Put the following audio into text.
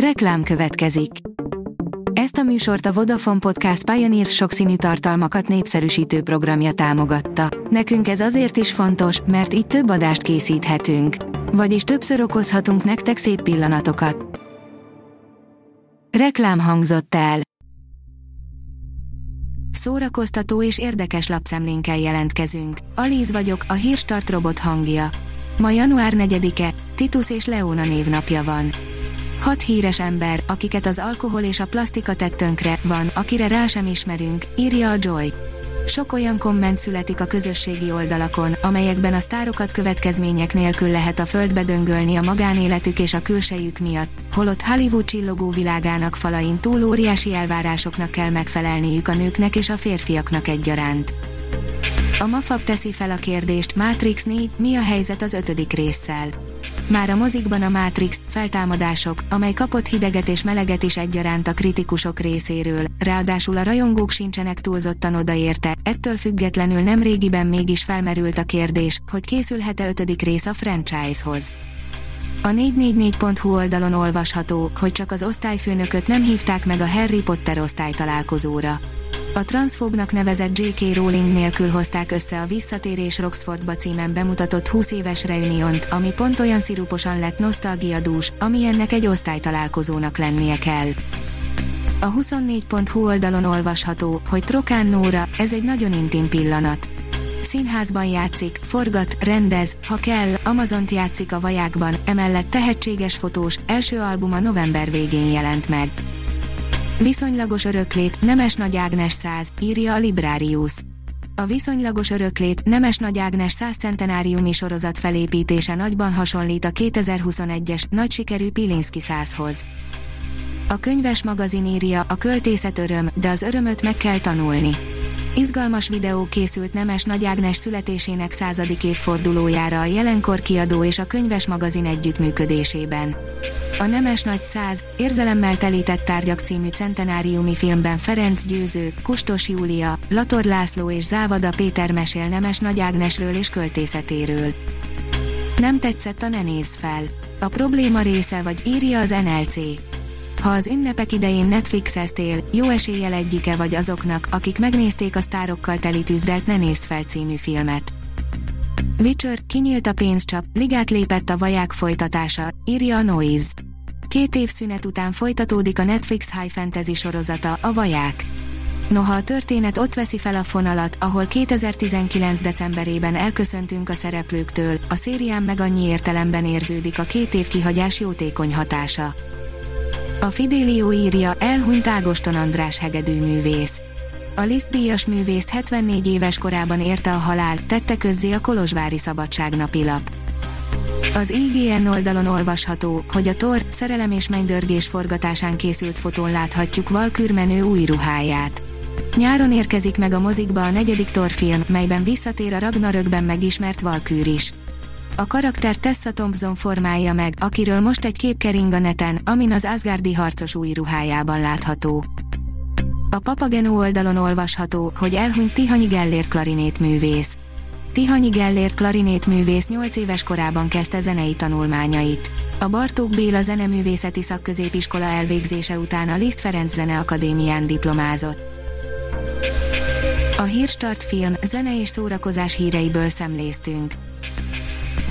Reklám következik. Ezt a műsort a Vodafone Podcast Pioneer sokszínű tartalmakat népszerűsítő programja támogatta. Nekünk ez azért is fontos, mert így több adást készíthetünk. Vagyis többször okozhatunk nektek szép pillanatokat. Reklám hangzott el. Szórakoztató és érdekes lapszemlénkkel jelentkezünk. Alíz vagyok, a hírstart robot hangja. Ma január 4-e, Titus és Leona névnapja van. Hat híres ember, akiket az alkohol és a plastika tett tönkre, van, akire rá sem ismerünk, írja a Joy. Sok olyan komment születik a közösségi oldalakon, amelyekben a sztárokat következmények nélkül lehet a földbe döngölni a magánéletük és a külsejük miatt, holott Hollywood csillogó világának falain túl óriási elvárásoknak kell megfelelniük a nőknek és a férfiaknak egyaránt. A Mafab teszi fel a kérdést, Matrix 4, mi a helyzet az ötödik résszel? Már a mozikban a Matrix feltámadások, amely kapott hideget és meleget is egyaránt a kritikusok részéről, ráadásul a rajongók sincsenek túlzottan odaérte, ettől függetlenül nem régiben mégis felmerült a kérdés, hogy készülhet-e ötödik rész a franchise-hoz. A 444.hu oldalon olvasható, hogy csak az osztályfőnököt nem hívták meg a Harry Potter osztálytalálkozóra. A transzfóbnak nevezett J.K. Rowling nélkül hozták össze a Visszatérés Roxfordba címen bemutatott 20 éves reuniont, ami pont olyan sziruposan lett nosztalgiadús, amilyennek egy osztálytalálkozónak lennie kell. A 24.hu oldalon olvasható, hogy Trokán Nóra, ez egy nagyon intim pillanat. Színházban játszik, forgat, rendez, ha kell, Amazont játszik a vajákban, emellett tehetséges fotós, első albuma november végén jelent meg. Viszonylagos öröklét, Nemes Nagy Ágnes 100, írja a Librarius. A viszonylagos öröklét, Nemes Nagy Ágnes 100 centenáriumi sorozat felépítése nagyban hasonlít a 2021-es, nagy sikerű Pilinszki 100-hoz. A könyves magazin írja, a költészet öröm, de az örömöt meg kell tanulni. Izgalmas videó készült Nemes Nagy Ágnes születésének századik évfordulójára a jelenkor kiadó és a könyves magazin együttműködésében. A Nemes Nagy Száz, érzelemmel telített tárgyak című centenáriumi filmben Ferenc Győző, Kustos Júlia, Lator László és Závada Péter mesél Nemes Nagy Ágnesről és költészetéről. Nem tetszett a Ne nézz fel. A probléma része vagy írja az NLC. Ha az ünnepek idején Netflixeztél, jó eséllyel egyike vagy azoknak, akik megnézték a sztárokkal teli tűzdelt Ne nézz fel című filmet. Witcher, kinyílt a pénzcsap, ligát lépett a vaják folytatása, írja a Noise. Két év szünet után folytatódik a Netflix High Fantasy sorozata, a vaják. Noha a történet ott veszi fel a fonalat, ahol 2019. decemberében elköszöntünk a szereplőktől, a szérián meg annyi értelemben érződik a két év kihagyás jótékony hatása. A Fidelio írja, elhunyt Ágoston András hegedűművész. A Liszt díjas művészt 74 éves korában érte a halál, tette közzé a Kolozsvári Szabadságnapi lap. Az IGN oldalon olvasható, hogy a Tor szerelem és mennydörgés forgatásán készült fotón láthatjuk Valkür menő új ruháját. Nyáron érkezik meg a mozikba a negyedik Thor film, melyben visszatér a Ragnarökben megismert Valkür is. A karakter Tessa Thompson formálja meg, akiről most egy kép kering a neten, amin az Asgardi harcos új ruhájában látható. A Papageno oldalon olvasható, hogy elhunyt Tihanyi Gellért klarinét művész. Tihanyi Gellért klarinét művész 8 éves korában kezdte zenei tanulmányait. A Bartók Béla Zeneművészeti Szakközépiskola elvégzése után a Liszt Ferenc Zene Akadémián diplomázott. A Hírstart film, zene és szórakozás híreiből szemléztünk.